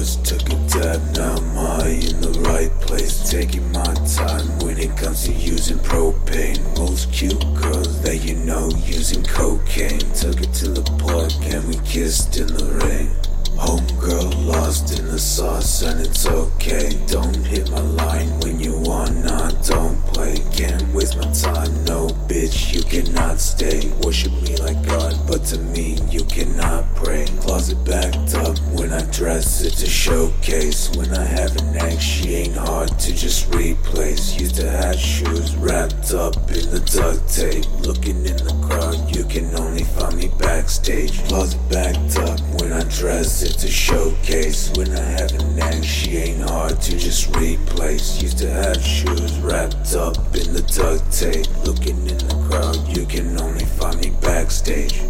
first took a dab, Now I'm in the right place, taking my time when it comes to using propane. Most cute girls that you know using cocaine. Took it to the park and we kissed in the rain. Homegirl lost in the sauce and it's okay. Don't hit my line when you wanna. Don't play. Can't waste my time. No, bitch, you cannot stay. Worship me like God, but to me you cannot pray. Closet backed up dress, it's a showcase. When I have an ex, she ain't hard to just replace. Used to have shoes wrapped up in the duct tape. Looking in the crowd, you can only find me backstage. Closet backed up when I dress, it's a showcase. When I have an ex, she ain't hard to just replace. Used to have shoes wrapped up in the duct tape. Looking in the crowd, you can only find me backstage.